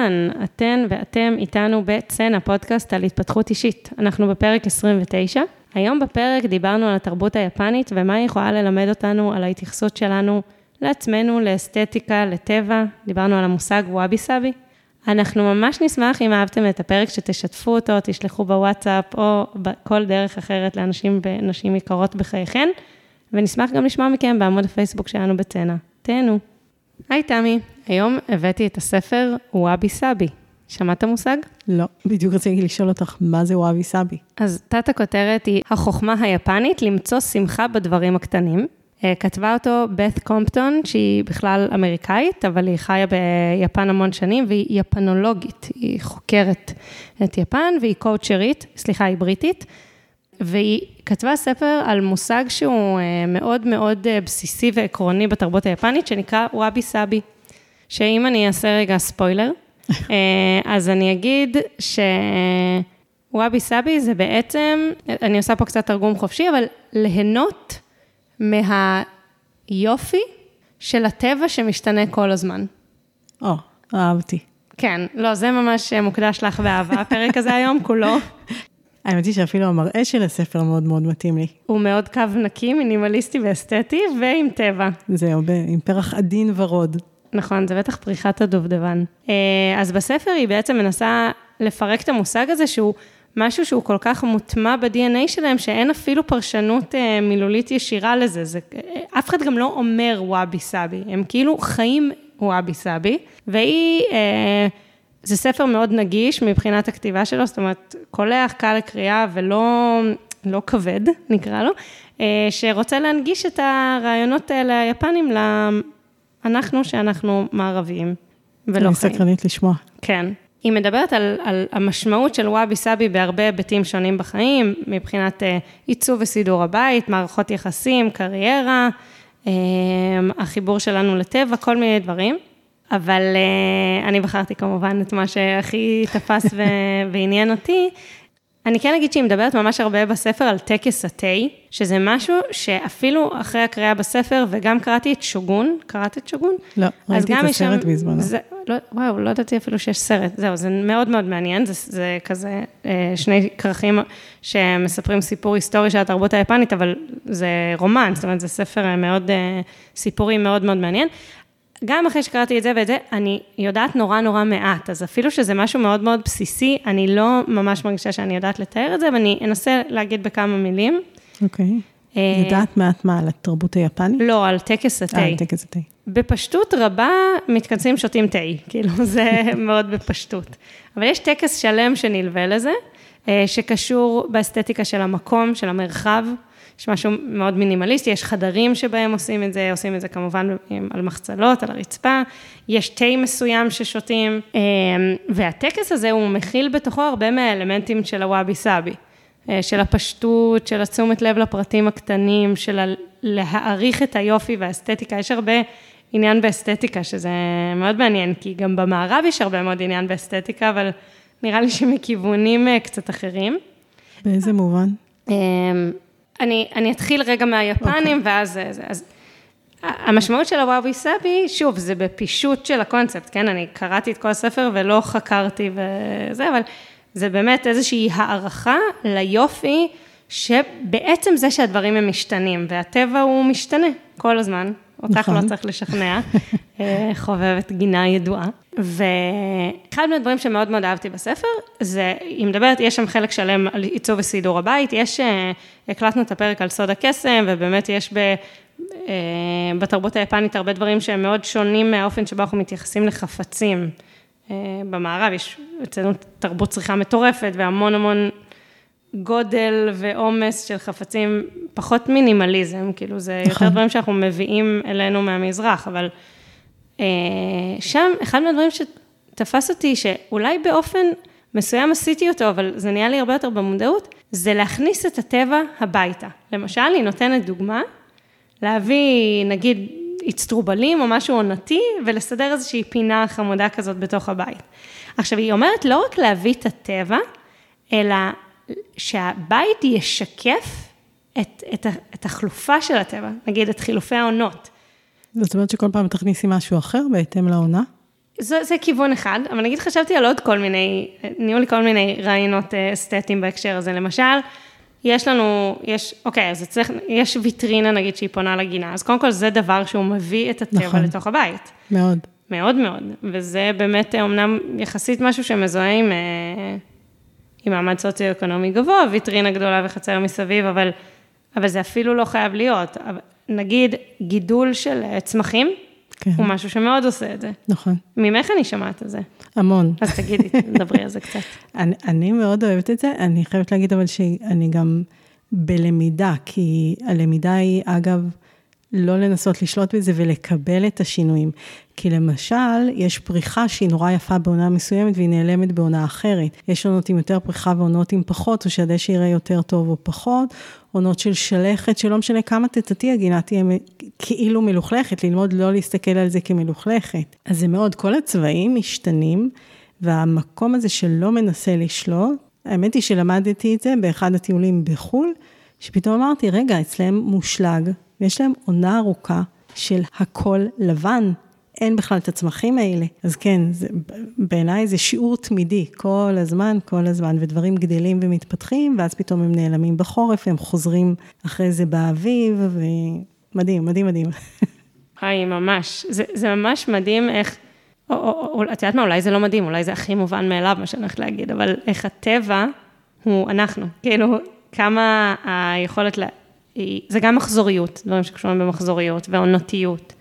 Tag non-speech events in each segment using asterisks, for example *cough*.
אהלן, אתן ואתם איתנו בצנע, פודקאסט על התפתחות אישית. אנחנו בפרק 29. היום בפרק דיברנו על התרבות היפנית ומה היא יכולה ללמד אותנו על ההתייחסות שלנו לעצמנו, לאסתטיקה, לטבע. דיברנו על המושג וואבי סאבי. אנחנו ממש נשמח אם אהבתם את הפרק, שתשתפו אותו, תשלחו בוואטסאפ או בכל דרך אחרת לאנשים ונשים יקרות בחייכן, ונשמח גם לשמוע מכם בעמוד הפייסבוק שלנו בצנע. תהנו. היי תמי, היום הבאתי את הספר וואבי סאבי. שמעת מושג? לא, בדיוק רציתי לשאול אותך, מה זה וואבי סאבי? אז תת הכותרת היא החוכמה היפנית למצוא שמחה בדברים הקטנים. אה, כתבה אותו בת קומפטון, שהיא בכלל אמריקאית, אבל היא חיה ביפן המון שנים, והיא יפנולוגית, היא חוקרת את יפן, והיא קואוצ'רית, סליחה, היא בריטית, והיא כתבה ספר על מושג שהוא אה, מאוד מאוד אה, בסיסי ועקרוני בתרבות היפנית, שנקרא וואבי סאבי, שאם אני אעשה רגע ספוילר, אז אני אגיד שוואבי סאבי זה בעצם, אני עושה פה קצת תרגום חופשי, אבל ליהנות מהיופי של הטבע שמשתנה כל הזמן. או, אהבתי. כן, לא, זה ממש מוקדש לך באהבה, הפרק הזה היום כולו. *laughs* האמת היא שאפילו המראה של הספר מאוד מאוד מתאים לי. הוא מאוד קו נקי, מינימליסטי ואסתטי, ועם טבע. זהו, עם פרח עדין ורוד. נכון, זה בטח פריחת הדובדבן. אה, אז בספר היא בעצם מנסה לפרק את המושג הזה שהוא משהו שהוא כל כך מוטמע ב-DNA שלהם, שאין אפילו פרשנות אה, מילולית ישירה לזה. זה, אה, אף אחד גם לא אומר וואבי סאבי, הם כאילו חיים וואבי סאבי, והיא, זה ספר מאוד נגיש מבחינת הכתיבה שלו, זאת אומרת, קולח, קל לקריאה ולא לא כבד, נקרא לו, אה, שרוצה להנגיש את הרעיונות האלה היפנים לאנחנו, שאנחנו מערביים ולא חיים. אני סקרנית לשמוע. כן. היא מדברת על, על המשמעות של וואבי סאבי בהרבה היבטים שונים בחיים, מבחינת uh, עיצוב וסידור הבית, מערכות יחסים, קריירה, uh, החיבור שלנו לטבע, כל מיני דברים. אבל uh, אני בחרתי כמובן את מה שהכי תפס *laughs* ועניין אותי, אני כן אגיד שהיא מדברת ממש הרבה בספר על טקס התה, שזה משהו שאפילו אחרי הקריאה בספר, וגם קראתי את שוגון, קראת את שוגון? לא, ראיתי את הסרט בזמנו. זה, לא, וואו, לא ידעתי אפילו שיש סרט, זהו, זה מאוד מאוד מעניין, זה, זה כזה אה, שני כרכים שמספרים סיפור היסטורי של התרבות היפנית, אבל זה רומן, זאת אומרת, זה ספר מאוד, אה, סיפורי מאוד מאוד מעניין. גם אחרי שקראתי את זה ואת זה, אני יודעת נורא נורא מעט, אז אפילו שזה משהו מאוד מאוד בסיסי, אני לא ממש מרגישה שאני יודעת לתאר את זה, ואני אנסה להגיד בכמה מילים. אוקיי. Okay. אה, יודעת מעט מה, על התרבות היפנית? לא, על טקס התה. אה, על טקס התה. בפשטות רבה מתכנסים, שותים תה, כאילו, *laughs* זה מאוד בפשטות. אבל יש טקס שלם שנלווה לזה, אה, שקשור באסתטיקה של המקום, של המרחב. יש משהו מאוד מינימליסטי, יש חדרים שבהם עושים את זה, עושים את זה כמובן על מחצלות, על הרצפה, יש תה מסוים ששותים, אמ, והטקס הזה הוא מכיל בתוכו הרבה מהאלמנטים של הוואבי סאבי, אה, של הפשטות, של התשומת לב לפרטים הקטנים, של להעריך את היופי והאסתטיקה, יש הרבה עניין באסתטיקה, שזה מאוד מעניין, כי גם במערב יש הרבה מאוד עניין באסתטיקה, אבל נראה לי שמכיוונים אה, קצת אחרים. באיזה מובן? אני, אני אתחיל רגע מהיפנים, okay. אוקיי. ואז זה. אז המשמעות של הוואבי סאבי, שוב, זה בפישוט של הקונספט, כן? אני קראתי את כל הספר ולא חקרתי וזה, אבל זה באמת איזושהי הערכה ליופי, שבעצם זה שהדברים הם משתנים, והטבע הוא משתנה כל הזמן. אותך לא נכון. לא צריך לשכנע, אה, חובבת גינה ידועה. ואחד מהדברים שמאוד מאוד אהבתי בספר, זה, היא מדברת, יש שם חלק שלם על עיצוב וסידור הבית, יש, אה, הקלטנו את הפרק על סוד הקסם, ובאמת יש ב... אה, בתרבות היפנית הרבה דברים שהם מאוד שונים מהאופן שבו אנחנו מתייחסים לחפצים. במערב יש אצלנו תרבות צריכה מטורפת והמון המון גודל ועומס של חפצים, פחות מינימליזם, כאילו זה יותר נכון. דברים שאנחנו מביאים אלינו מהמזרח, אבל אה, שם אחד מהדברים שתפס אותי, שאולי באופן מסוים עשיתי אותו, אבל זה נהיה לי הרבה יותר במודעות, זה להכניס את הטבע הביתה. למשל, היא נותנת דוגמה, להביא נגיד אצטרובלים או משהו עונתי, ולסדר איזושהי פינה חמודה כזאת בתוך הבית. עכשיו, היא אומרת לא רק להביא את הטבע, אלא שהבית ישקף את, את, את החלופה של הטבע, נגיד את חילופי העונות. זאת אומרת שכל פעם תכניסי משהו אחר בהתאם לעונה? זה, זה כיוון אחד, אבל נגיד חשבתי על עוד כל מיני, נהיו לי כל מיני רעיונות אה, אסתטיים בהקשר הזה. למשל, יש לנו, יש, אוקיי, אז צריך, יש ויטרינה נגיד שהיא פונה לגינה, אז קודם כל זה דבר שהוא מביא את הטבע נכון. לתוך הבית. מאוד. מאוד מאוד, וזה באמת אומנם יחסית משהו שמזוהה עם, עם מעמד סוציו-אקונומי גבוה, ויטרינה גדולה וחצר מסביב, אבל, אבל זה אפילו לא חייב להיות. נגיד גידול של צמחים, כן. הוא משהו שמאוד עושה את זה. נכון. ממך אני שומעת את זה. המון. אז תגידי, דברי על זה קצת. *laughs* אני, אני מאוד אוהבת את זה, אני חייבת להגיד אבל שאני גם בלמידה, כי הלמידה היא, אגב, לא לנסות לשלוט בזה ולקבל את השינויים. כי למשל, יש פריחה שהיא נורא יפה בעונה מסוימת והיא נעלמת בעונה אחרת. יש עונות עם יותר פריחה ועונות עם פחות, או שהדשא יראה יותר טוב או פחות, עונות של שלכת, שלא משנה כמה תטאטי, הגינה תהיה כאילו מלוכלכת, ללמוד לא להסתכל על זה כמלוכלכת. אז זה מאוד, כל הצבעים משתנים, והמקום הזה שלא מנסה לשלוט, האמת היא שלמדתי את זה באחד הטיולים בחו"ל, שפתאום אמרתי, רגע, אצלם מושלג, ויש להם עונה ארוכה של הכל לבן. אין בכלל את הצמחים האלה. אז כן, זה, בעיניי זה שיעור תמידי, כל הזמן, כל הזמן, ודברים גדלים ומתפתחים, ואז פתאום הם נעלמים בחורף, הם חוזרים אחרי זה באביב, ומדהים, מדהים, מדהים. היי, ממש. זה, זה ממש מדהים איך, או, או, או, את יודעת מה, אולי זה לא מדהים, אולי זה הכי מובן מאליו, מה שאני הולכת להגיד, אבל איך הטבע הוא אנחנו. כאילו, כמה היכולת, לה, זה גם מחזוריות, דברים שקשורים במחזוריות, ועונתיות.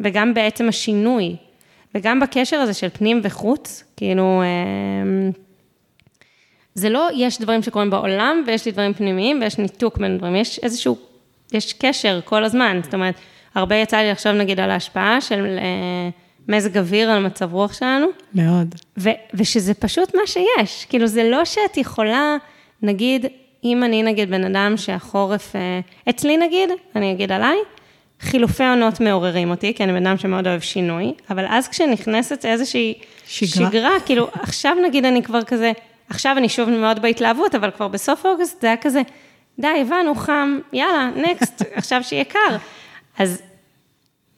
וגם בעצם השינוי, וגם בקשר הזה של פנים וחוץ, כאילו, אמ, זה לא, יש דברים שקורים בעולם, ויש לי דברים פנימיים, ויש ניתוק בין דברים, יש איזשהו, יש קשר כל הזמן, זאת אומרת, הרבה יצא לי לחשוב נגיד על ההשפעה של אה, מזג אוויר על מצב רוח שלנו. מאוד. ו, ושזה פשוט מה שיש, כאילו זה לא שאת יכולה, נגיד, אם אני נגיד בן אדם שהחורף, אה, אצלי נגיד, אני אגיד עליי, חילופי עונות מעוררים אותי, כי אני בן אדם שמאוד אוהב שינוי, אבל אז כשנכנסת איזושהי שגרה, שגרה כאילו, עכשיו נגיד אני כבר כזה, עכשיו אני שוב מאוד בהתלהבות, אבל כבר בסוף אוגוסט זה היה כזה, די, הבנו, חם, יאללה, נקסט, *laughs* עכשיו שיהיה קר. אז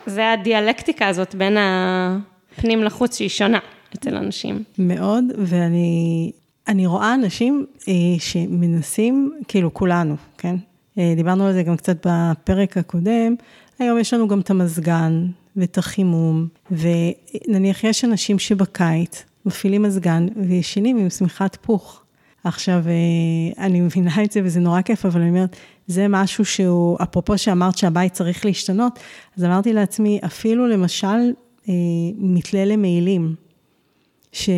זה הדיאלקטיקה הזאת בין הפנים לחוץ שהיא שונה אצל אנשים. מאוד, ואני אני רואה אנשים אה, שמנסים, כאילו כולנו, כן? אה, דיברנו על זה גם קצת בפרק הקודם, היום יש לנו גם את המזגן ואת החימום, ונניח יש אנשים שבקיץ מפעילים מזגן וישנים עם שמיכת פוך. עכשיו, אה, אני מבינה את זה וזה נורא כיף, אבל אני אומרת, זה משהו שהוא, אפרופו שאמרת שהבית צריך להשתנות, אז אמרתי לעצמי, אפילו למשל, אה, מתלה למעילים, ש...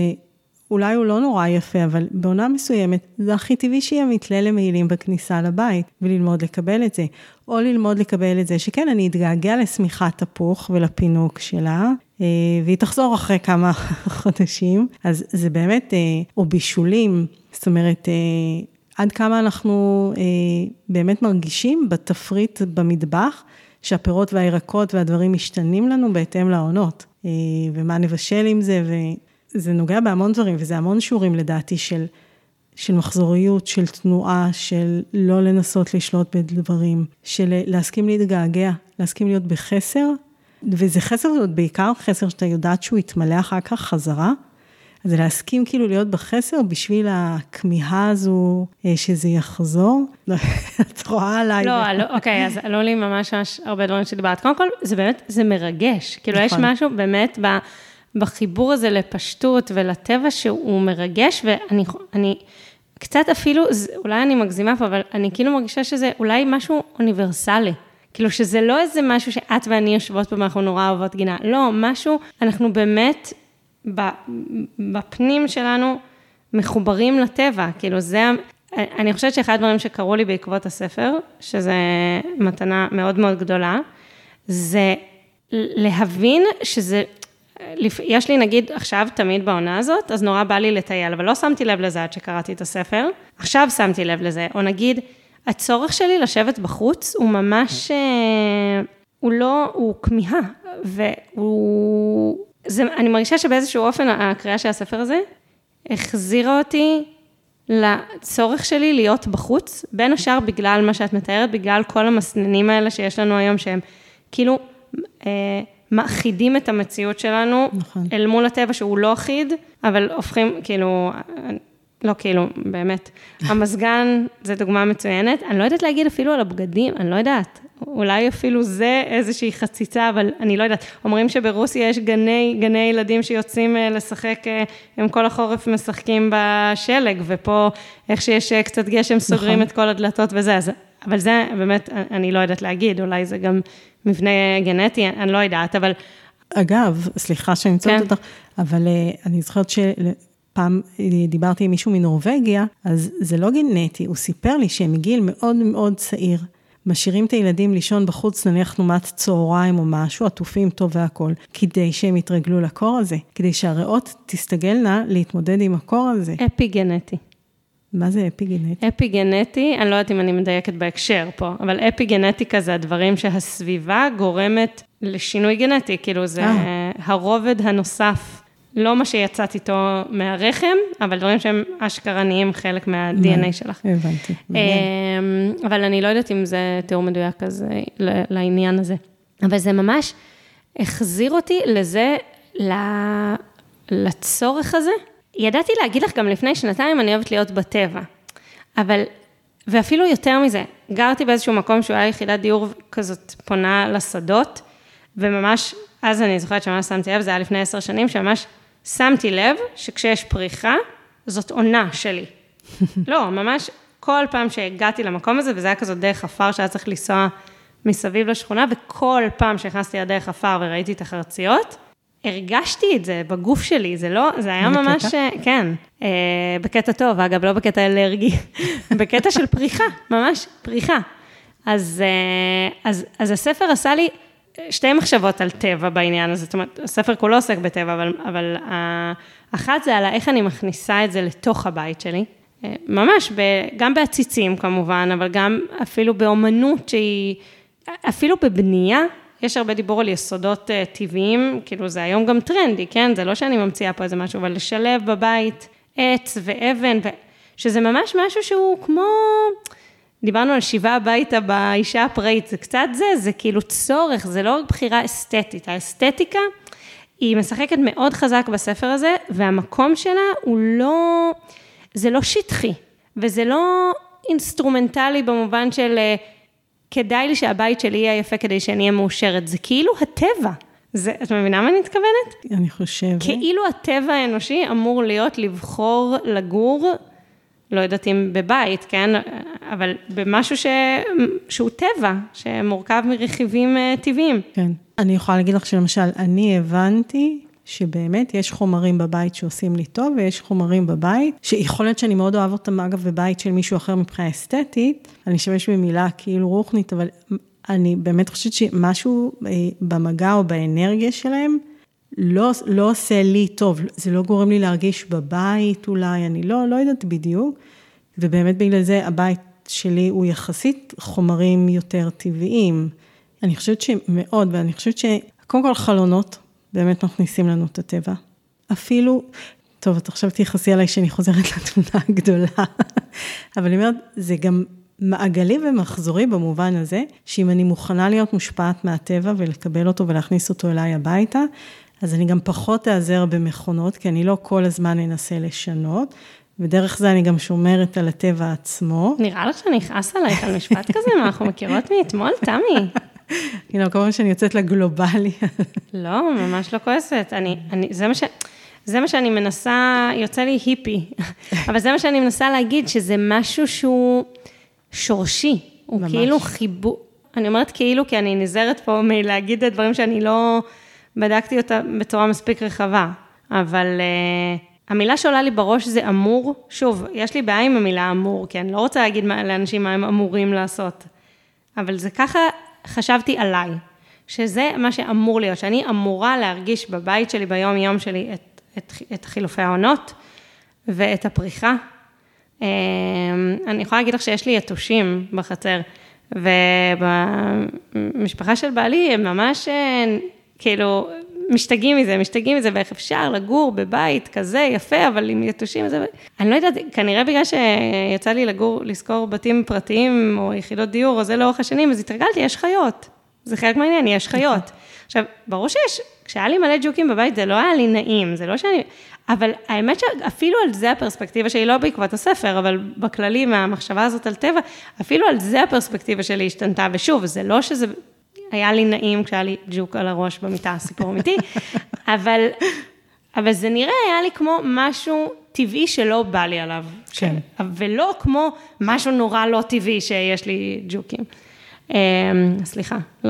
אולי הוא לא נורא יפה, אבל בעונה מסוימת, זה הכי טבעי שיהיה מתלה למעילים בכניסה לבית, וללמוד לקבל את זה. או ללמוד לקבל את זה, שכן, אני אתגעגע לשמיכת תפוח ולפינוק שלה, אה, והיא תחזור אחרי כמה *laughs* חודשים. אז זה באמת, אה, או בישולים, זאת אומרת, אה, עד כמה אנחנו באמת מרגישים בתפריט במטבח, שהפירות והירקות והדברים משתנים לנו בהתאם לעונות, ומה נבשל עם זה. זה נוגע בהמון דברים, וזה המון שיעורים לדעתי של, של מחזוריות, של תנועה, של לא לנסות לשלוט בדברים, של להסכים להתגעגע, להסכים להיות בחסר, וזה חסר בעיקר חסר שאתה יודעת שהוא יתמלא אחר כך חזרה. אז זה להסכים כאילו להיות בחסר בשביל הכמיהה הזו אה, שזה יחזור. *laughs* את רואה עליי. לא, לא, אוקיי, אז עלו לי ממש ממש הרבה דברים שדיברת. קודם כל, זה באמת, זה מרגש. כאילו, יש נכון. משהו באמת ב... בחיבור הזה לפשטות ולטבע שהוא מרגש, ואני אני, קצת אפילו, אולי אני מגזימה פה, אבל אני כאילו מרגישה שזה אולי משהו אוניברסלי. כאילו שזה לא איזה משהו שאת ואני יושבות פה ואנחנו נורא אוהבות גינה, לא, משהו, אנחנו באמת בפנים שלנו מחוברים לטבע, כאילו זה, אני חושבת שאחד הדברים שקרו לי בעקבות הספר, שזה מתנה מאוד מאוד גדולה, זה להבין שזה יש לי נגיד עכשיו, תמיד בעונה הזאת, אז נורא בא לי לטייל, אבל לא שמתי לב לזה עד שקראתי את הספר. עכשיו שמתי לב לזה, או נגיד, הצורך שלי לשבת בחוץ הוא ממש, אה, הוא לא, הוא כמיהה, והוא, זה, אני מרגישה שבאיזשהו אופן הקריאה של הספר הזה החזירה אותי לצורך שלי להיות בחוץ, בין השאר בגלל מה שאת מתארת, בגלל כל המסננים האלה שיש לנו היום, שהם כאילו... אה, מאחידים את המציאות שלנו, נכון. אל מול הטבע שהוא לא אחיד, אבל הופכים, כאילו, לא כאילו, באמת. *laughs* המזגן זה דוגמה מצוינת. אני לא יודעת להגיד אפילו על הבגדים, אני לא יודעת. אולי אפילו זה איזושהי חציצה, אבל אני לא יודעת. אומרים שברוסיה יש גני, גני ילדים שיוצאים אה, לשחק, אה, הם כל החורף משחקים בשלג, ופה, איך שיש אה, קצת גשם, סוגרים נכון. את כל הדלתות וזה, אז, אבל זה באמת, אני לא יודעת להגיד, אולי זה גם מבנה גנטי, אני לא יודעת, אבל אגב, סליחה שאני מצטערת כן. אותך, אבל אה, אני זוכרת שפעם אה, דיברתי עם מישהו מנורבגיה, אז זה לא גנטי, הוא סיפר לי שהם מגיל מאוד מאוד צעיר. משאירים את הילדים לישון בחוץ, נניח תנומת צהריים או משהו, עטופים טוב והכול, כדי שהם יתרגלו לקור הזה, כדי שהריאות תסתגלנה להתמודד עם הקור הזה. אפי גנטי. מה זה אפי גנטי? אפי גנטי, אני לא יודעת אם אני מדייקת בהקשר פה, אבל אפי גנטיקה זה הדברים שהסביבה גורמת לשינוי גנטי, כאילו זה אה. הרובד הנוסף, לא מה שיצאת איתו מהרחם, אבל דברים שהם אשכרה נהיים חלק מה-DNA שלך. הבנתי. אמ, אבל אני לא יודעת אם זה תיאור מדויק כזה ל- לעניין הזה. אבל זה ממש החזיר אותי לזה, לצורך הזה. ידעתי להגיד לך גם לפני שנתיים, אני אוהבת להיות בטבע. אבל, ואפילו יותר מזה, גרתי באיזשהו מקום שהוא היה יחידת דיור כזאת פונה לשדות, וממש, אז אני זוכרת שממש שמתי לב, זה היה לפני עשר שנים, שממש שמתי לב שכשיש פריחה, זאת עונה שלי. *laughs* לא, ממש כל פעם שהגעתי למקום הזה, וזה היה כזאת דרך עפר שהיה צריך לנסוע מסביב לשכונה, וכל פעם שנכנסתי לדרך עפר וראיתי את החרציות, הרגשתי את זה בגוף שלי, זה לא, זה היה איזה ממש, קטע? כן, אה, בקטע טוב, אגב, לא בקטע אלרגי, *laughs* בקטע של פריחה, ממש פריחה. אז, אה, אז, אז הספר עשה לי שתי מחשבות על טבע בעניין הזה, זאת אומרת, הספר כולו עוסק בטבע, אבל, אבל אה, אחת זה על איך אני מכניסה את זה לתוך הבית שלי. אה, ממש, ב, גם בעציצים כמובן, אבל גם אפילו באומנות שהיא, אפילו בבנייה, יש הרבה דיבור על יסודות אה, טבעיים, כאילו זה היום גם טרנדי, כן? זה לא שאני ממציאה פה איזה משהו, אבל לשלב בבית עץ ואבן, ו... שזה ממש משהו שהוא כמו, דיברנו על שיבה הביתה באישה הפראית, זה קצת זה, זה כאילו צורך, זה לא רק בחירה אסתטית, האסתטיקה היא משחקת מאוד חזק בספר הזה, והמקום שלה הוא לא, זה לא שטחי, וזה לא אינסטרומנטלי במובן של אה, כדאי לי שהבית שלי יהיה יפה כדי שאני אהיה מאושרת, זה כאילו הטבע. זה, את מבינה מה אני מתכוונת? אני חושבת. כאילו הטבע האנושי אמור להיות לבחור לגור, לא יודעת אם בבית, כן? אבל במשהו ש... שהוא טבע, שמורכב מרכיבים אה, טבעיים. כן. אני יכולה להגיד לך שלמשל, אני הבנתי שבאמת יש חומרים בבית שעושים לי טוב, ויש חומרים בבית, שיכול להיות שאני מאוד אוהב אותם, אגב, בבית של מישהו אחר מבחינה אסתטית, אני אשתמש במילה כאילו רוחנית, אבל אני באמת חושבת שמשהו אה, במגע או באנרגיה שלהם, לא, לא עושה לי טוב, זה לא גורם לי להרגיש בבית אולי, אני לא, לא יודעת בדיוק, ובאמת בגלל זה הבית שלי הוא יחסית חומרים יותר טבעיים. אני חושבת שמאוד, ואני חושבת שקודם כל חלונות באמת מכניסים לנו את הטבע. אפילו, טוב, את עכשיו תייחסי עליי שאני חוזרת לתמונה הגדולה, *laughs* אבל אני אומרת, זה גם מעגלי ומחזורי במובן הזה, שאם אני מוכנה להיות מושפעת מהטבע ולקבל אותו ולהכניס אותו אליי הביתה, אז אני גם פחות אעזר במכונות, כי אני לא כל הזמן אנסה לשנות, ודרך זה אני גם שומרת על הטבע עצמו. נראה לך שאני אכעס עלייך על משפט כזה, מה, אנחנו מכירות מאתמול, תמי? הנה, כל פעם שאני יוצאת לגלובלי. לא, ממש לא כועסת. אני, אני, זה מה ש... זה מה שאני מנסה, יוצא לי היפי, *laughs* אבל זה מה שאני מנסה להגיד, שזה משהו שהוא שורשי. הוא ממש. כאילו חיבור, אני אומרת כאילו, כי אני נזהרת פה מלהגיד את הדברים שאני לא בדקתי אותה בצורה מספיק רחבה, אבל uh, המילה שעולה לי בראש זה אמור, שוב, יש לי בעיה עם המילה אמור, כי אני לא רוצה להגיד מה, לאנשים מה הם אמורים לעשות, אבל זה ככה חשבתי עליי, שזה מה שאמור להיות, שאני אמורה להרגיש בבית שלי, ביום-יום שלי, את, את, את חילופי העונות ואת הפריחה. אה, אני יכולה להגיד לך שיש לי יתושים בחצר, ובמשפחה של בעלי הם ממש אה, כאילו משתגעים מזה, משתגעים מזה, ואיך אפשר לגור בבית כזה יפה, אבל עם יתושים וזה, אני לא יודעת, כנראה בגלל שיצא לי לגור, לשכור בתים פרטיים או יחידות דיור, או זה לאורך השנים, אז התרגלתי, יש חיות. זה חלק מהעניין, יש חיות. עכשיו, ברור שיש, כשהיה לי מלא ג'וקים בבית, זה לא היה לי נעים, זה לא שאני... אבל האמת שאפילו על זה הפרספקטיבה שלי, לא בעקבות הספר, אבל בכללי, מהמחשבה הזאת על טבע, אפילו על זה הפרספקטיבה שלי השתנתה, ושוב, זה לא שזה היה לי נעים כשהיה לי ג'וק על הראש במיטה, סיפור אמיתי, *laughs* אבל, אבל זה נראה היה לי כמו משהו טבעי שלא בא לי עליו. כן. ולא כמו משהו נורא לא טבעי שיש לי ג'וקים. אמ, סליחה, *laughs*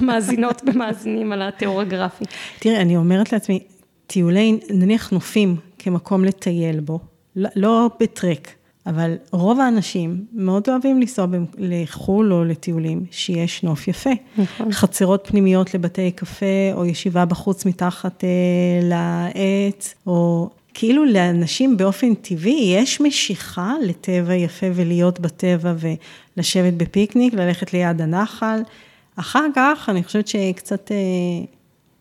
למאזינות ומאזינים על התיאור הגרפי. תראי, אני אומרת לעצמי, טיולי, נניח נופים כמקום לטייל בו, לא, לא בטרק, אבל רוב האנשים מאוד אוהבים לנסוע לחו"ל או לטיולים, שיש נוף יפה. נכון. חצרות פנימיות לבתי קפה, או ישיבה בחוץ מתחת אה, לעץ, או כאילו לאנשים באופן טבעי יש משיכה לטבע יפה ולהיות בטבע ולשבת בפיקניק, ללכת ליד הנחל. אחר כך, אני חושבת שקצת, אה,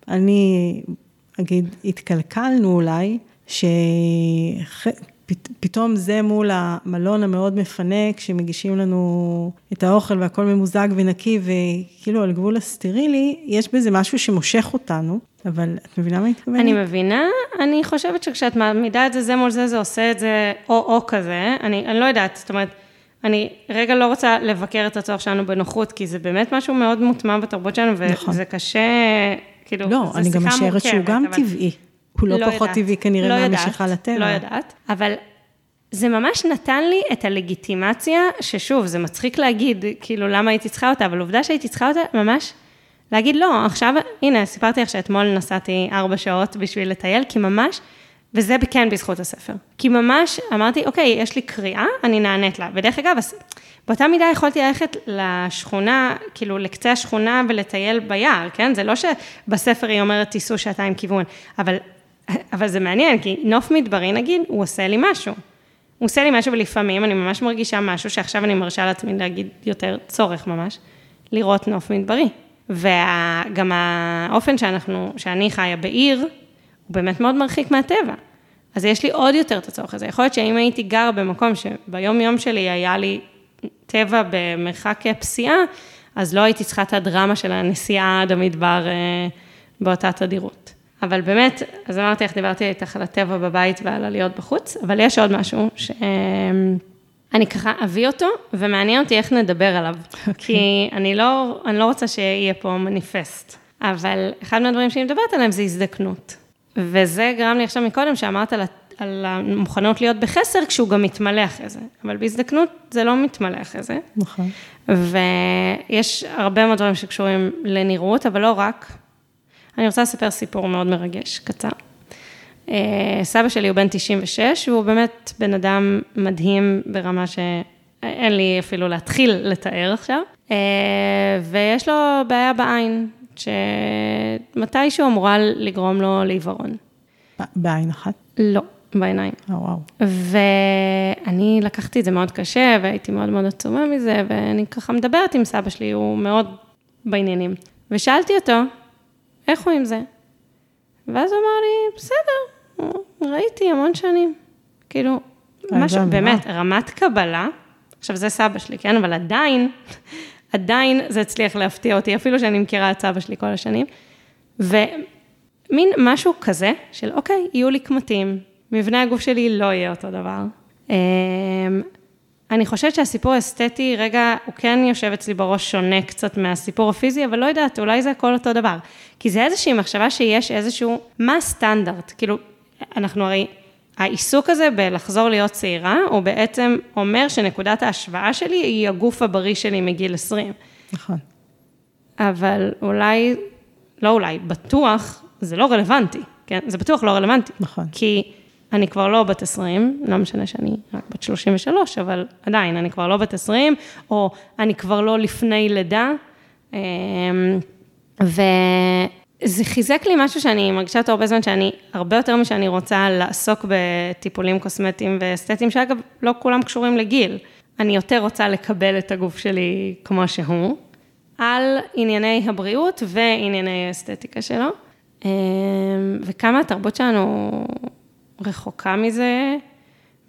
אני אגיד, התקלקלנו אולי, שפתאום זה מול המלון המאוד מפנק, שמגישים לנו את האוכל והכל ממוזג ונקי, וכאילו על גבול הסטרילי, יש בזה משהו שמושך אותנו. אבל את מבינה מה מתכוונת? אני מבינה, אני חושבת שכשאת מעמידה את זה זה מול זה, זה עושה את זה או-או כזה, אני, אני לא יודעת, זאת אומרת, אני רגע לא רוצה לבקר את הצורך שלנו בנוחות, כי זה באמת משהו מאוד מוטמע בתרבות שלנו, נכון. וזה קשה, כאילו, לא, אני גם משערת שהוא גם אבל... טבעי. הוא לא, לא פחות יודעת, טבעי כנראה לא מהמשיכה לטבע. לא יודעת, אבל זה ממש נתן לי את הלגיטימציה, ששוב, זה מצחיק להגיד, כאילו, למה הייתי צריכה אותה, אבל עובדה שהייתי צריכה אותה, ממש להגיד, לא, עכשיו, הנה, סיפרתי לך שאתמול נסעתי ארבע שעות בשביל לטייל, כי ממש, וזה כן בזכות הספר. כי ממש אמרתי, אוקיי, יש לי קריאה, אני נענית לה. ודרך אגב, באותה מידה יכולתי ללכת לשכונה, כאילו לקצה השכונה ולטייל ביער, כן? זה לא שבספר היא אומרת, תיסעו שעתיים כיוון, אבל, אבל זה מעניין, כי נוף מדברי, נגיד, הוא עושה לי משהו. הוא עושה לי משהו, ולפעמים אני ממש מרגישה משהו שעכשיו אני מרשה לעצמי להגיד יותר צורך ממש, לראות נוף מדברי. וגם האופן שאנחנו, שאני חיה בעיר, הוא באמת מאוד מרחיק מהטבע. אז יש לי עוד יותר את הצורך הזה. יכול להיות שאם הייתי גר במקום שביום יום שלי היה לי טבע במרחק פסיעה, אז לא הייתי צריכה את הדרמה של הנסיעה עד המדבר אה, באותה תדירות. אבל באמת, אז אמרתי איך דיברתי איתך על הטבע בבית ועל עליות בחוץ, אבל יש עוד משהו ש... אני ככה אביא אותו, ומעניין אותי איך נדבר עליו. Okay. אוקיי. כי אני לא, אני לא רוצה שיהיה פה מניפסט. אבל אחד מהדברים שאני מדברת עליהם זה הזדקנות. וזה גרם לי עכשיו מקודם, שאמרת על, על המוכנות להיות בחסר, כשהוא גם מתמלא אחרי זה. אבל בהזדקנות זה לא מתמלא אחרי זה. נכון. ויש הרבה מאוד דברים שקשורים לנראות, אבל לא רק. אני רוצה לספר סיפור מאוד מרגש, קצר. אה, סבא שלי הוא בן 96, והוא באמת בן אדם מדהים ברמה שאין לי אפילו להתחיל לתאר עכשיו. אה, ויש לו בעיה בעין, שמתישהו אמורה לגרום לו לעיוורון. בעין אחת? לא, בעיניים. או, וואו. ואני לקחתי את זה מאוד קשה, והייתי מאוד מאוד עצומה מזה, ואני ככה מדברת עם סבא שלי, הוא מאוד בעניינים. ושאלתי אותו, איך הוא עם זה? ואז הוא אמר לי, בסדר, ראיתי המון שנים. כאילו, משהו, באמת, רמת קבלה, עכשיו זה סבא שלי, כן? אבל עדיין, עדיין זה הצליח להפתיע אותי, אפילו שאני מכירה את סבא שלי כל השנים. ומין משהו כזה, של אוקיי, יהיו לי קמטים, מבנה הגוף שלי לא יהיה אותו דבר. אני חושבת שהסיפור האסתטי, רגע, הוא כן יושב אצלי בראש שונה קצת מהסיפור הפיזי, אבל לא יודעת, אולי זה הכל אותו דבר. כי זה איזושהי מחשבה שיש איזשהו, מה הסטנדרט? כאילו, אנחנו הרי, העיסוק הזה בלחזור להיות צעירה, הוא בעצם אומר שנקודת ההשוואה שלי היא הגוף הבריא שלי מגיל 20. נכון. אבל אולי, לא אולי, בטוח, זה לא רלוונטי, כן? זה בטוח לא רלוונטי. נכון. כי אני כבר לא בת 20, לא משנה שאני רק בת 33, אבל עדיין, אני כבר לא בת 20, או אני כבר לא לפני לידה. אמ, ו... זה חיזק לי משהו שאני מרגישה אותו הרבה זמן, שאני, הרבה יותר משאני רוצה לעסוק בטיפולים קוסמטיים ואסתטיים, שאגב, לא כולם קשורים לגיל. אני יותר רוצה לקבל את הגוף שלי כמו שהוא, על ענייני הבריאות וענייני האסתטיקה שלו. אמ, וכמה התרבות שלנו רחוקה מזה,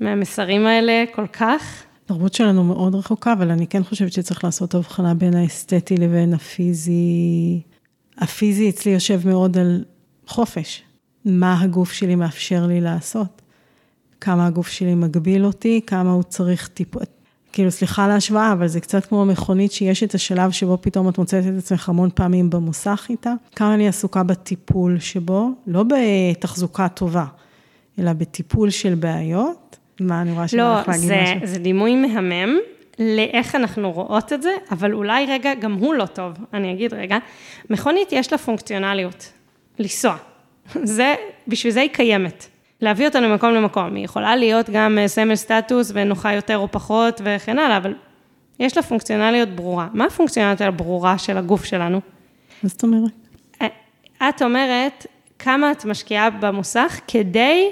מהמסרים האלה כל כך. התרבות שלנו מאוד רחוקה, אבל אני כן חושבת שצריך לעשות הבחנה בין האסתטי לבין הפיזי. הפיזי אצלי יושב מאוד על חופש. מה הגוף שלי מאפשר לי לעשות. כמה הגוף שלי מגביל אותי, כמה הוא צריך טיפ... כאילו, סליחה על ההשוואה, אבל זה קצת כמו מכונית שיש את השלב שבו פתאום את מוצאת את עצמך המון פעמים במוסך איתה. כמה אני עסוקה בטיפול שבו, לא בתחזוקה טובה, אלא בטיפול של בעיות. מה, אני רואה שאני לא, הולך להגיד זה, משהו. זה דימוי מהמם לאיך אנחנו רואות את זה, אבל אולי רגע, גם הוא לא טוב. אני אגיד רגע, מכונית יש לה פונקציונליות, לנסוע. זה, בשביל זה היא קיימת. להביא אותנו ממקום למקום. היא יכולה להיות גם אה, סמל סטטוס ונוחה יותר או פחות וכן הלאה, אבל יש לה פונקציונליות ברורה. מה הפונקציונליות הברורה של הגוף שלנו? מה זאת אומרת? אה, את אומרת, כמה את משקיעה במוסך כדי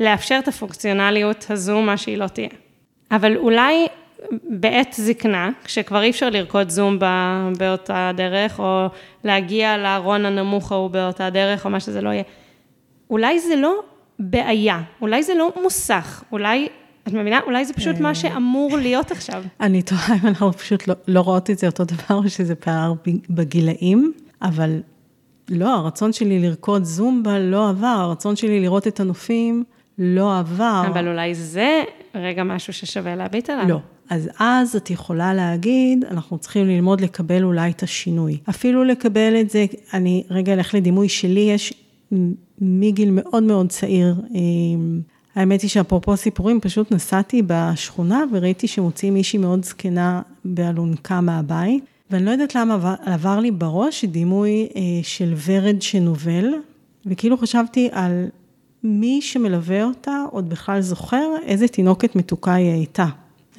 לאפשר את הפונקציונליות הזו, מה שהיא לא תהיה. אבל אולי בעת זקנה, כשכבר אי אפשר לרקוד זום באותה דרך, או להגיע לארון הנמוך ההוא באותה דרך, או מה שזה לא יהיה, אולי זה לא בעיה, אולי זה לא מוסך, אולי, את מבינה? אולי זה פשוט מה שאמור להיות עכשיו. *laughs* אני תוהה אם אנחנו פשוט לא, לא רואות את זה אותו דבר, או שזה פער בגילאים, אבל לא, הרצון שלי לרקוד זומבה לא עבר, הרצון שלי לראות את הנופים לא עבר. אבל אולי זה רגע משהו ששווה להביט עליו. לא. אז אז את יכולה להגיד, אנחנו צריכים ללמוד לקבל אולי את השינוי. אפילו לקבל את זה, אני רגע אלך לדימוי שלי, יש מגיל מאוד מאוד צעיר. האמת היא שאפרופו סיפורים, פשוט נסעתי בשכונה וראיתי שמוציאים מישהי מאוד זקנה באלונקה מהבית, ואני לא יודעת למה עבר, עבר לי בראש דימוי של ורד שנובל, וכאילו חשבתי על מי שמלווה אותה עוד בכלל זוכר איזה תינוקת מתוקה היא הייתה.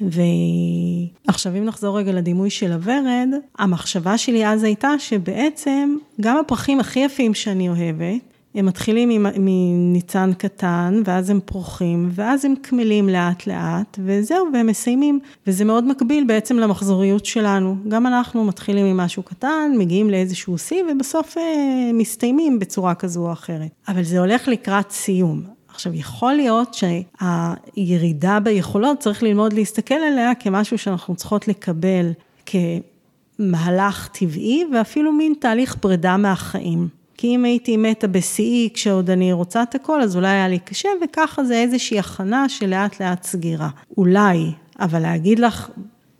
ועכשיו אם נחזור רגע לדימוי של הוורד, המחשבה שלי אז הייתה שבעצם גם הפרחים הכי יפים שאני אוהבת, הם מתחילים מניצן קטן, ואז הם פורחים, ואז הם קמלים לאט לאט, וזהו, והם מסיימים. וזה מאוד מקביל בעצם למחזוריות שלנו. גם אנחנו מתחילים עם משהו קטן, מגיעים לאיזשהו שיא, ובסוף אה, מסתיימים בצורה כזו או אחרת. אבל זה הולך לקראת סיום. עכשיו, יכול להיות שהירידה ביכולות, צריך ללמוד להסתכל עליה כמשהו שאנחנו צריכות לקבל כמהלך טבעי, ואפילו מין תהליך פרידה מהחיים. כי אם הייתי מתה בשיאי כשעוד אני רוצה את הכל, אז אולי היה לי קשה, וככה זה איזושהי הכנה של לאט לאט סגירה. אולי, אבל להגיד לך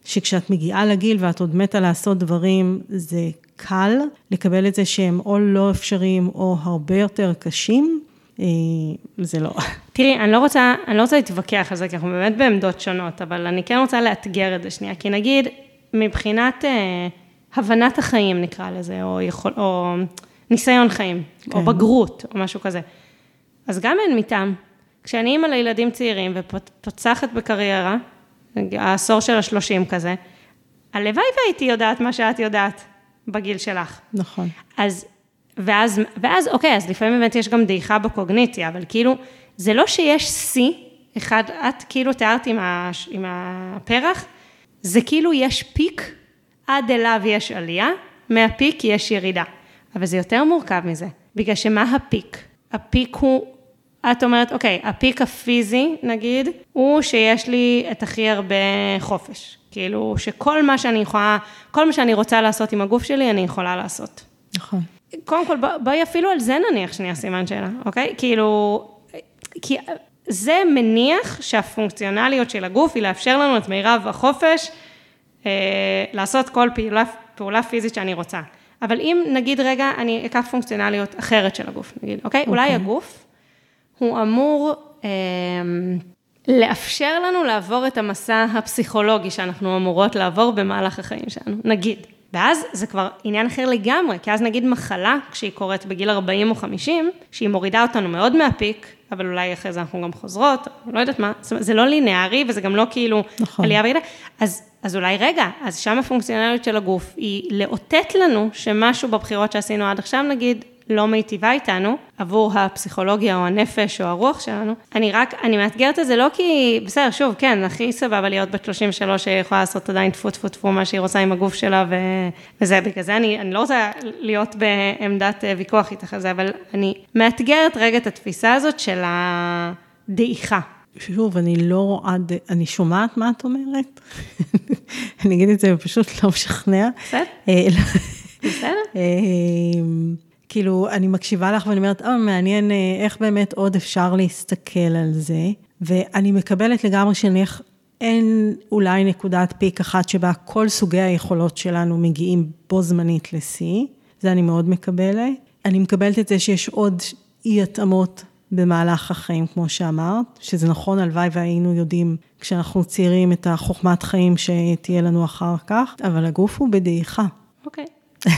שכשאת מגיעה לגיל ואת עוד מתה לעשות דברים, זה קל לקבל את זה שהם או לא אפשריים או הרבה יותר קשים, אה, זה לא. תראי, אני לא רוצה, אני לא רוצה להתווכח על זה, כי אנחנו באמת בעמדות שונות, אבל אני כן רוצה לאתגר את זה שנייה, כי נגיד, מבחינת אה, הבנת החיים נקרא לזה, או, יכול, או ניסיון חיים, כן. או בגרות, או משהו כזה. אז גם אין מטעם. כשאני אימא לילדים צעירים ופוצחת בקריירה, העשור של השלושים כזה, הלוואי והייתי יודעת מה שאת יודעת בגיל שלך. נכון. אז, ואז, ואז, אוקיי, אז לפעמים באמת יש גם דעיכה בקוגניציה, אבל כאילו, זה לא שיש שיא, אחד, את כאילו תיארת עם, הש, עם הפרח, זה כאילו יש פיק, עד אליו יש עלייה, מהפיק יש ירידה. אבל זה יותר מורכב מזה, בגלל שמה הפיק? הפיק הוא, את אומרת, אוקיי, הפיק הפיזי, נגיד, הוא שיש לי את הכי הרבה חופש. כאילו, שכל מה שאני יכולה, כל מה שאני רוצה לעשות עם הגוף שלי, אני יכולה לעשות. נכון. קודם כל, בואי אפילו על זה נניח שנייה סימן שאלה, אוקיי? כאילו, כי זה מניח שהפונקציונליות של הגוף היא לאפשר לנו את מירב החופש, אה, לעשות כל פעולה, פעולה פיזית שאני רוצה. אבל אם נגיד רגע, אני אקח פונקציונליות אחרת של הגוף, נגיד, אוקיי? Okay. אולי אוקיי. הגוף, הוא אמור אה, לאפשר לנו לעבור את המסע הפסיכולוגי שאנחנו אמורות לעבור במהלך החיים שלנו, נגיד. ואז זה כבר עניין אחר לגמרי, כי אז נגיד מחלה, כשהיא קורית בגיל 40 או 50, שהיא מורידה אותנו מאוד מהפיק, אבל אולי אחרי זה אנחנו גם חוזרות, לא יודעת מה, זאת אומרת, זה לא לינארי וזה גם לא כאילו נכון. עלייה וירידה, אז, אז אולי רגע, אז שם הפונקציונליות של הגוף היא לאותת לנו שמשהו בבחירות שעשינו עד עכשיו, נגיד, לא מיטיבה איתנו, עבור הפסיכולוגיה או הנפש או הרוח שלנו. אני רק, אני מאתגרת את זה לא כי, בסדר, שוב, כן, הכי סבבה להיות בת 33 שיכולה לעשות עדיין טפו טפו טפו מה שהיא רוצה עם הגוף שלה ו... וזה, בגלל זה אני, אני לא רוצה להיות בעמדת אה, ויכוח איתך על זה, אבל אני מאתגרת רגע את התפיסה הזאת של הדעיכה. שוב, אני לא רואה, אני שומעת מה את אומרת, *laughs* אני אגיד את זה פשוט לא משכנע. בסדר. אה, בסדר. כאילו, אני מקשיבה לך ואני אומרת, אה, מעניין אה, איך באמת עוד אפשר להסתכל על זה, ואני מקבלת לגמרי שנניח אין אולי נקודת פיק אחת שבה כל סוגי היכולות שלנו מגיעים בו זמנית לשיא, זה אני מאוד מקבלת. אני מקבלת את זה שיש עוד אי התאמות במהלך החיים, כמו שאמרת, שזה נכון, הלוואי והיינו יודעים כשאנחנו צעירים את החוכמת חיים שתהיה לנו אחר כך, אבל הגוף הוא בדעיכה. אוקיי. *laughs*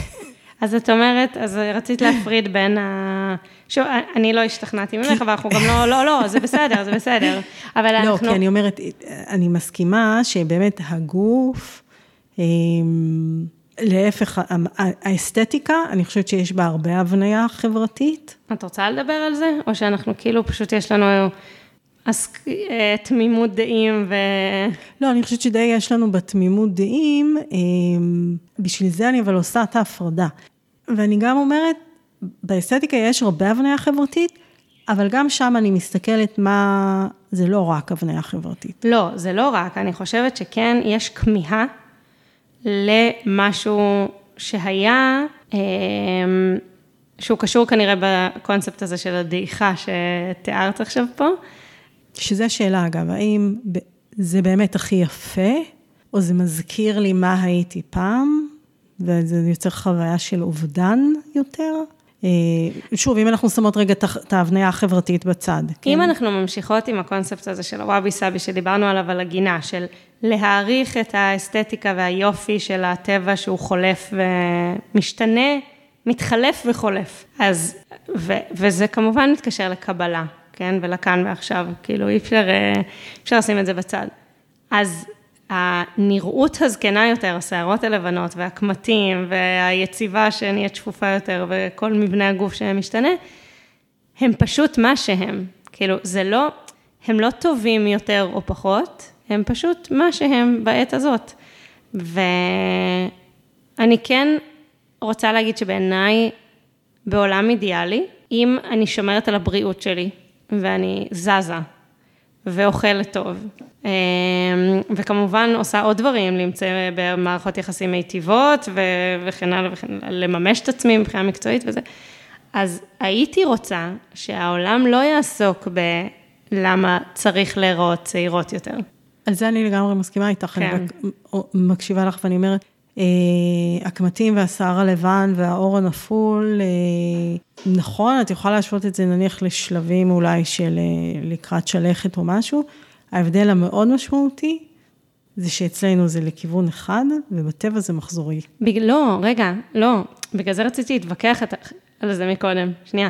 אז את אומרת, אז רצית להפריד בין ה... שוב, אני לא השתכנעתי ממך, אבל אנחנו גם לא, לא, לא, זה בסדר, זה בסדר. אבל לא, אנחנו... כי אני אומרת, אני מסכימה שבאמת הגוף, אמ, להפך, האסתטיקה, אני חושבת שיש בה הרבה הבניה חברתית. את רוצה לדבר על זה? או שאנחנו כאילו, פשוט יש לנו אז, אה, תמימות דעים ו... לא, אני חושבת שדי יש לנו בתמימות דעים, אמ, בשביל זה אני אבל עושה את ההפרדה. ואני גם אומרת, באסתטיקה יש הרבה הבניה חברתית, אבל גם שם אני מסתכלת מה, זה לא רק הבניה חברתית. לא, זה לא רק, אני חושבת שכן, יש כמיהה למשהו שהיה, אמ, שהוא קשור כנראה בקונספט הזה של הדעיכה שתיארת עכשיו פה. שזה שאלה, אגב, האם זה באמת הכי יפה, או זה מזכיר לי מה הייתי פעם, וזה יוצר חוויה של אובדן יותר? אה, שוב, אם אנחנו שמות רגע את ההבניה החברתית בצד. כן? אם אנחנו ממשיכות עם הקונספט הזה של הוואבי סאבי, שדיברנו עליו על הגינה, של להעריך את האסתטיקה והיופי של הטבע שהוא חולף ומשתנה, מתחלף וחולף. אז, ו, וזה כמובן מתקשר לקבלה, כן? ולכאן ועכשיו, כאילו אי אפשר, אה, אפשר לשים את זה בצד. אז הנראות הזקנה יותר, השערות הלבנות והקמטים והיציבה שנהיית שפופה יותר וכל מבנה הגוף שמשתנה, הם פשוט מה שהם. כאילו, זה לא, הם לא טובים יותר או פחות, הם פשוט מה שהם בעת הזאת. ואני כן רוצה להגיד שבעיניי, בעולם אידיאלי, אם אני שומרת על הבריאות שלי ואני זזה ואוכלת טוב, אמ, וכמובן עושה עוד דברים, למצוא במערכות יחסים מיטיבות וכן הלאה וכן הלאה, לממש את עצמי מבחינה מקצועית וזה. אז הייתי רוצה שהעולם לא יעסוק בלמה צריך להיראות צעירות יותר. על זה אני לגמרי מסכימה איתך, כן. אני מקשיבה לך ואני אומרת, הקמטים והשיער הלבן והאור הנפול, אה, נכון, את יכולה להשוות את זה נניח לשלבים אולי של אה, לקראת שלכת או משהו, ההבדל המאוד משמעותי, זה שאצלנו זה לכיוון אחד, ובטבע זה מחזורי. בג... לא, רגע, לא, בגלל זה רציתי להתווכח את... על זה מקודם, שנייה.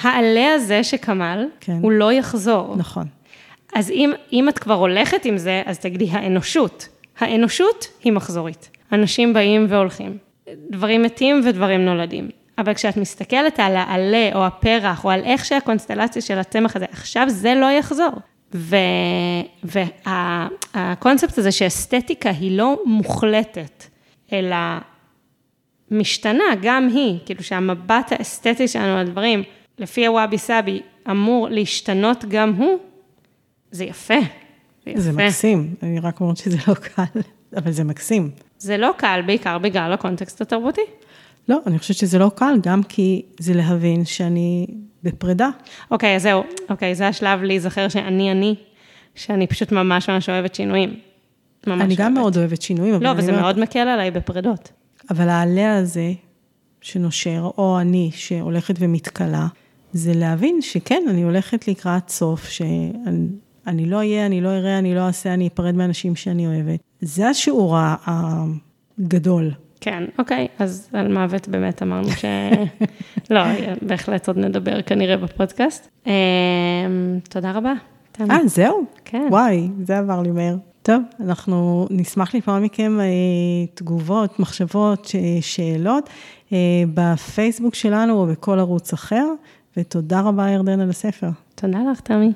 העלה הזה שקמל, כן. הוא לא יחזור. נכון. אז אם, אם את כבר הולכת עם זה, אז תגידי האנושות. האנושות היא מחזורית. אנשים באים והולכים. דברים מתים ודברים נולדים. אבל כשאת מסתכלת על העלה או הפרח או על איך שהקונסטלציה של הצמח הזה, עכשיו זה לא יחזור. והקונספט הזה שאסתטיקה היא לא מוחלטת, אלא משתנה, גם היא, כאילו שהמבט האסתטי שלנו על דברים, לפי הוואבי סאבי, אמור להשתנות גם הוא, זה יפה. זה, יפה. זה מקסים, אני רק אומרת שזה לא קל, אבל זה מקסים. זה לא קל, בעיקר בגלל הקונטקסט התרבותי. לא, אני חושבת שזה לא קל, גם כי זה להבין שאני בפרידה. אוקיי, אז זהו, אוקיי, זה השלב להיזכר שאני אני, שאני פשוט ממש ממש אוהבת שינויים. ממש אני גם מאוד אוהבת שינויים. לא, וזה מאוד מקל עליי בפרידות. אבל העלה הזה שנושר, או אני שהולכת ומתכלה, זה להבין שכן, אני הולכת לקראת סוף, שאני לא אהיה, אני לא אראה, אני לא אעשה, אני אפרד מאנשים שאני אוהבת. זה השיעור הגדול. כן, אוקיי, אז על מוות באמת אמרנו ש... *laughs* לא, בהחלט עוד נדבר כנראה בפודקאסט. אמ, תודה רבה. אה, זהו? כן. וואי, זה עבר לי מהר. טוב, אנחנו נשמח לשמוע מכם אה, תגובות, מחשבות, שאלות, אה, בפייסבוק שלנו או בכל ערוץ אחר, ותודה רבה, ירדן, על הספר. תודה לך, תמי.